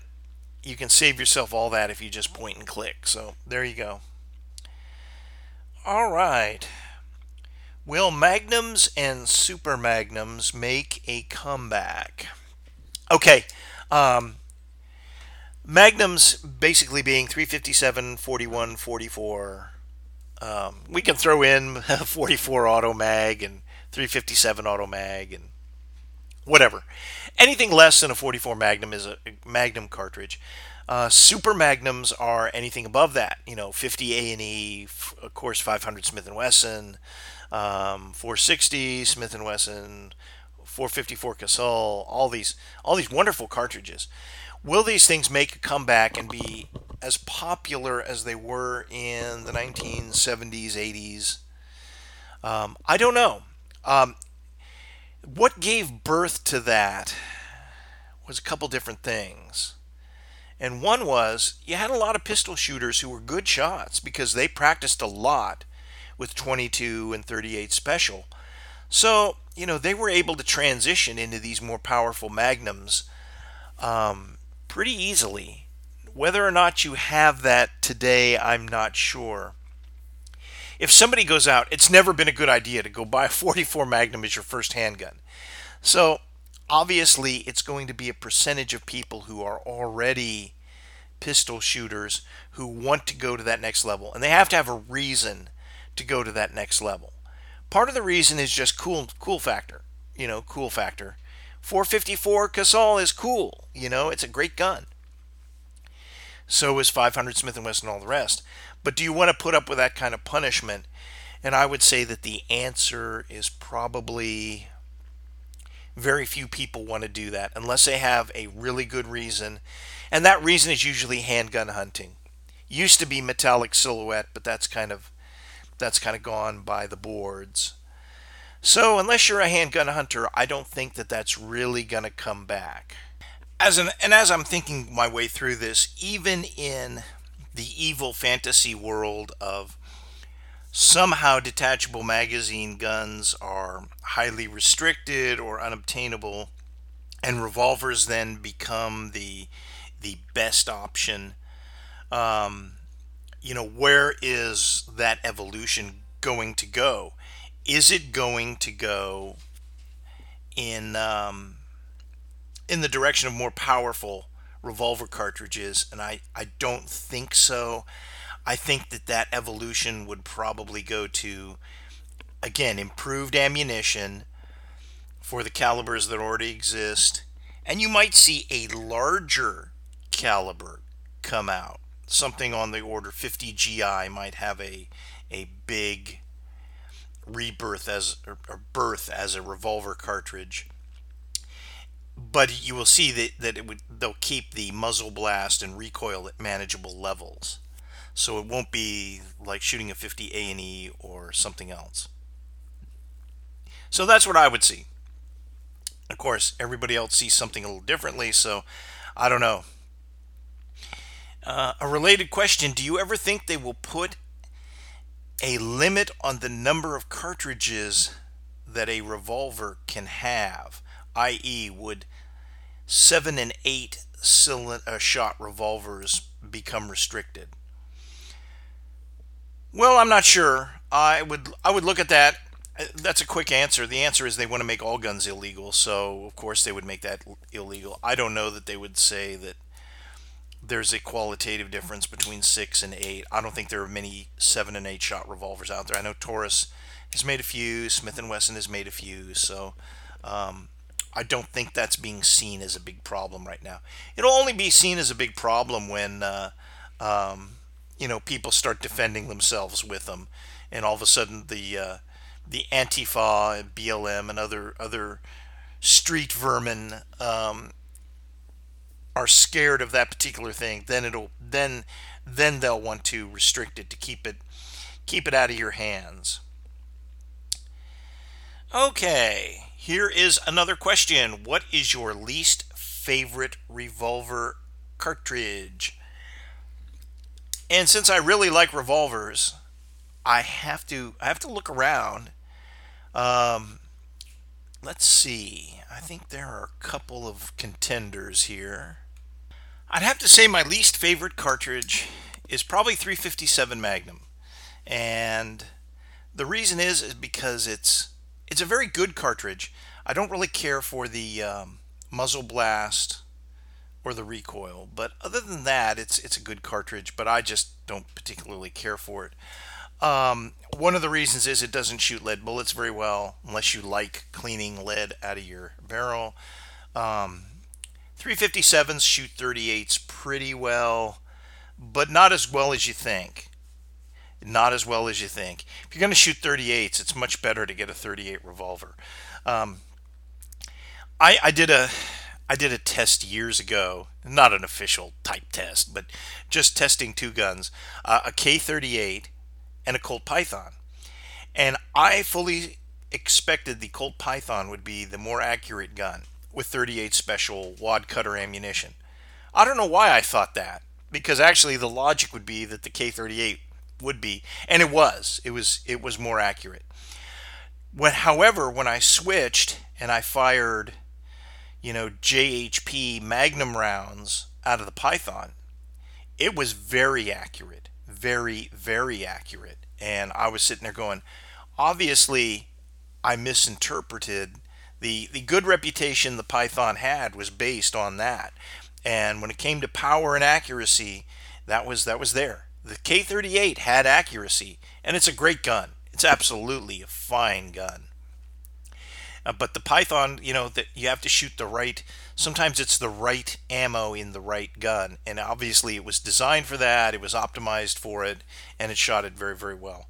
you can save yourself all that if you just point and click. So there you go. All right. Will magnums and super magnums make a comeback? Okay, um, Magnums basically being 357, 41, 44. Um, we can throw in 44 auto mag and 357 auto mag and whatever. Anything less than a 44 Magnum is a Magnum cartridge. Uh, super magnums are anything above that, you know, 50 A and E, of course, 500 Smith and Wesson, um, 460 Smith and Wesson, 454 Casull, all these, all these wonderful cartridges. Will these things make a comeback and be as popular as they were in the 1970s, 80s? Um, I don't know. Um, what gave birth to that was a couple different things. And one was you had a lot of pistol shooters who were good shots because they practiced a lot with 22 and 38 special. So, you know, they were able to transition into these more powerful magnums um, pretty easily. Whether or not you have that today, I'm not sure. If somebody goes out, it's never been a good idea to go buy a 44 Magnum as your first handgun. So, obviously it's going to be a percentage of people who are already pistol shooters who want to go to that next level and they have to have a reason to go to that next level part of the reason is just cool cool factor you know cool factor 454 Casull is cool you know it's a great gun so is 500 Smith & Wesson and all the rest but do you want to put up with that kind of punishment and I would say that the answer is probably very few people want to do that unless they have a really good reason. And that reason is usually handgun hunting. Used to be metallic silhouette, but that's kind of that's kind of gone by the boards. So unless you're a handgun hunter, I don't think that that's really going to come back. As an and as I'm thinking my way through this, even in the evil fantasy world of somehow detachable magazine guns are highly restricted or unobtainable and revolvers then become the the best option um, you know where is that evolution going to go is it going to go in um, in the direction of more powerful revolver cartridges and I, I don't think so I think that that evolution would probably go to, again, improved ammunition for the calibers that already exist. And you might see a larger caliber come out. Something on the order 50 GI might have a, a big rebirth as or, birth as a revolver cartridge but you will see that, that it would they'll keep the muzzle blast and recoil at manageable levels so it won't be like shooting a 50 A and E or something else. So that's what I would see. Of course, everybody else sees something a little differently, so I don't know. Uh, a related question Do you ever think they will put a limit on the number of cartridges that a revolver can have? I.e., would seven and eight uh, shot revolvers become restricted? Well, I'm not sure. I would I would look at that. That's a quick answer. The answer is they want to make all guns illegal, so of course they would make that illegal. I don't know that they would say that there's a qualitative difference between six and eight. I don't think there are many seven and eight shot revolvers out there. I know Taurus has made a few, Smith and Wesson has made a few, so um, I don't think that's being seen as a big problem right now. It'll only be seen as a big problem when uh, um, you know people start defending themselves with them, and all of a sudden the uh, the Antifa, BLM, and other other street vermin um, are scared of that particular thing. Then it'll then then they'll want to restrict it to keep it keep it out of your hands. Okay, here is another question. What is your least favorite revolver cartridge? And since I really like revolvers, I have to I have to look around. Um, let's see. I think there are a couple of contenders here. I'd have to say my least favorite cartridge is probably 357 Magnum. And the reason is is because it's it's a very good cartridge. I don't really care for the um, muzzle blast or the recoil. But other than that, it's it's a good cartridge. But I just don't particularly care for it. Um, one of the reasons is it doesn't shoot lead bullets very well unless you like cleaning lead out of your barrel. Um, 357s shoot 38s pretty well, but not as well as you think. Not as well as you think. If you're going to shoot 38s, it's much better to get a 38 revolver. Um, I, I did a I did a test years ago, not an official type test, but just testing two guns, uh, a K38 and a Colt Python. And I fully expected the Colt Python would be the more accurate gun with 38 special wad cutter ammunition. I don't know why I thought that because actually the logic would be that the K38 would be and it was. It was it was more accurate. When however, when I switched and I fired you know JHP Magnum rounds out of the Python, it was very accurate. Very very accurate. And I was sitting there going, obviously I misinterpreted the the good reputation the Python had was based on that. And when it came to power and accuracy, that was that was there. The K38 had accuracy, and it's a great gun. It's absolutely a fine gun. Uh, but the Python, you know, that you have to shoot the right. Sometimes it's the right ammo in the right gun, and obviously it was designed for that. It was optimized for it, and it shot it very, very well.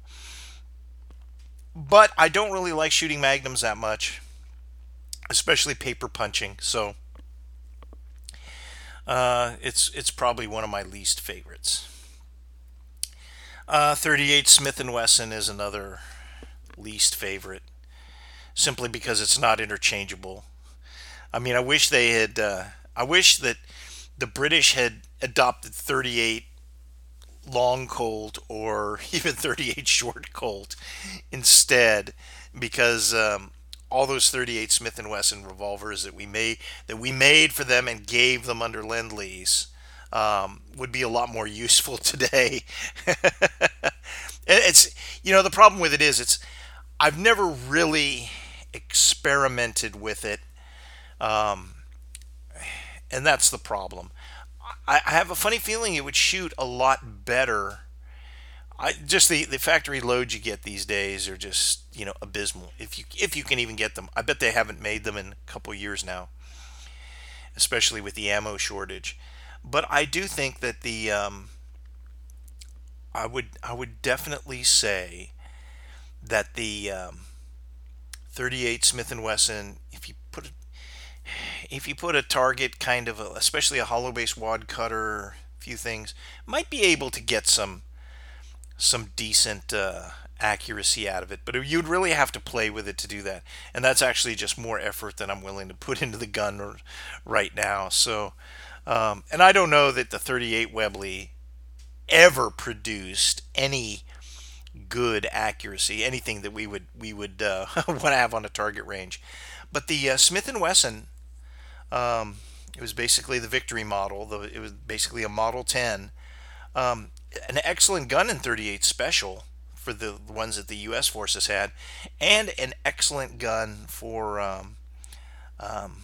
But I don't really like shooting magnums that much, especially paper punching. So uh, it's it's probably one of my least favorites. Uh, 38 Smith and Wesson is another least favorite, simply because it's not interchangeable. I mean, I wish they had. Uh, I wish that the British had adopted 38 long Colt or even 38 short Colt instead because um, all those 38 Smith and Wesson revolvers that we made that we made for them and gave them under lend lease um, would be a lot more useful today. it's you know the problem with it is it's I've never really experimented with it, um, and that's the problem. I, I have a funny feeling it would shoot a lot better. I just the, the factory loads you get these days are just you know abysmal. If you if you can even get them, I bet they haven't made them in a couple years now, especially with the ammo shortage. But I do think that the um, I would I would definitely say that the um, 38 Smith and Wesson, if you put if you put a target kind of, a, especially a hollow base wad cutter, a few things, might be able to get some some decent uh, accuracy out of it. But you'd really have to play with it to do that, and that's actually just more effort than I'm willing to put into the gun right now. So, um, and I don't know that the 38 Webley ever produced any good accuracy, anything that we would we would uh, want to have on a target range. But the uh, Smith and Wesson um, it was basically the Victory model. The, it was basically a Model 10. Um, an excellent gun in 38 Special for the ones that the U.S. forces had, and an excellent gun for, um, um,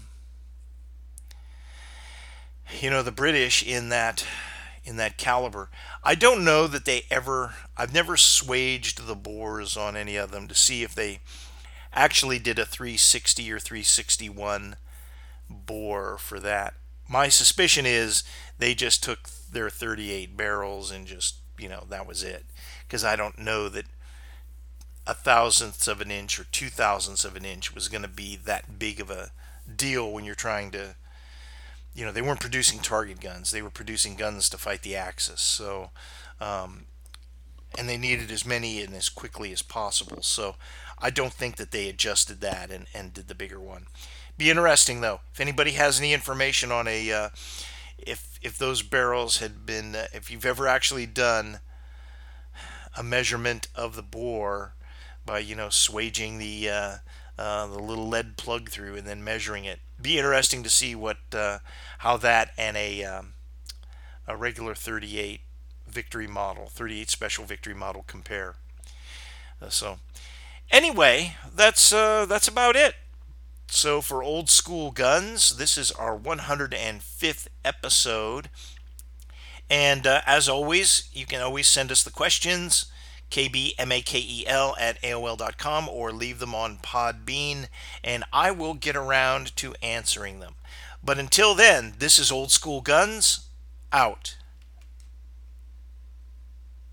you know, the British in that in that caliber. I don't know that they ever. I've never swaged the bores on any of them to see if they actually did a 360 or 361 bore for that. My suspicion is they just took their 38 barrels and just, you know, that was it. Because I don't know that a thousandth of an inch or two thousandths of an inch was going to be that big of a deal when you're trying to, you know, they weren't producing target guns. They were producing guns to fight the Axis. So, um, and they needed as many and as quickly as possible. So I don't think that they adjusted that and, and did the bigger one. Be interesting though. If anybody has any information on a, uh, if if those barrels had been, if you've ever actually done a measurement of the bore by you know swaging the uh, uh, the little lead plug through and then measuring it, be interesting to see what uh, how that and a um, a regular 38 victory model, 38 special victory model compare. Uh, so anyway, that's uh, that's about it. So, for old school guns, this is our 105th episode. And uh, as always, you can always send us the questions, kbmakel at AOL.com, or leave them on Podbean, and I will get around to answering them. But until then, this is Old School Guns out.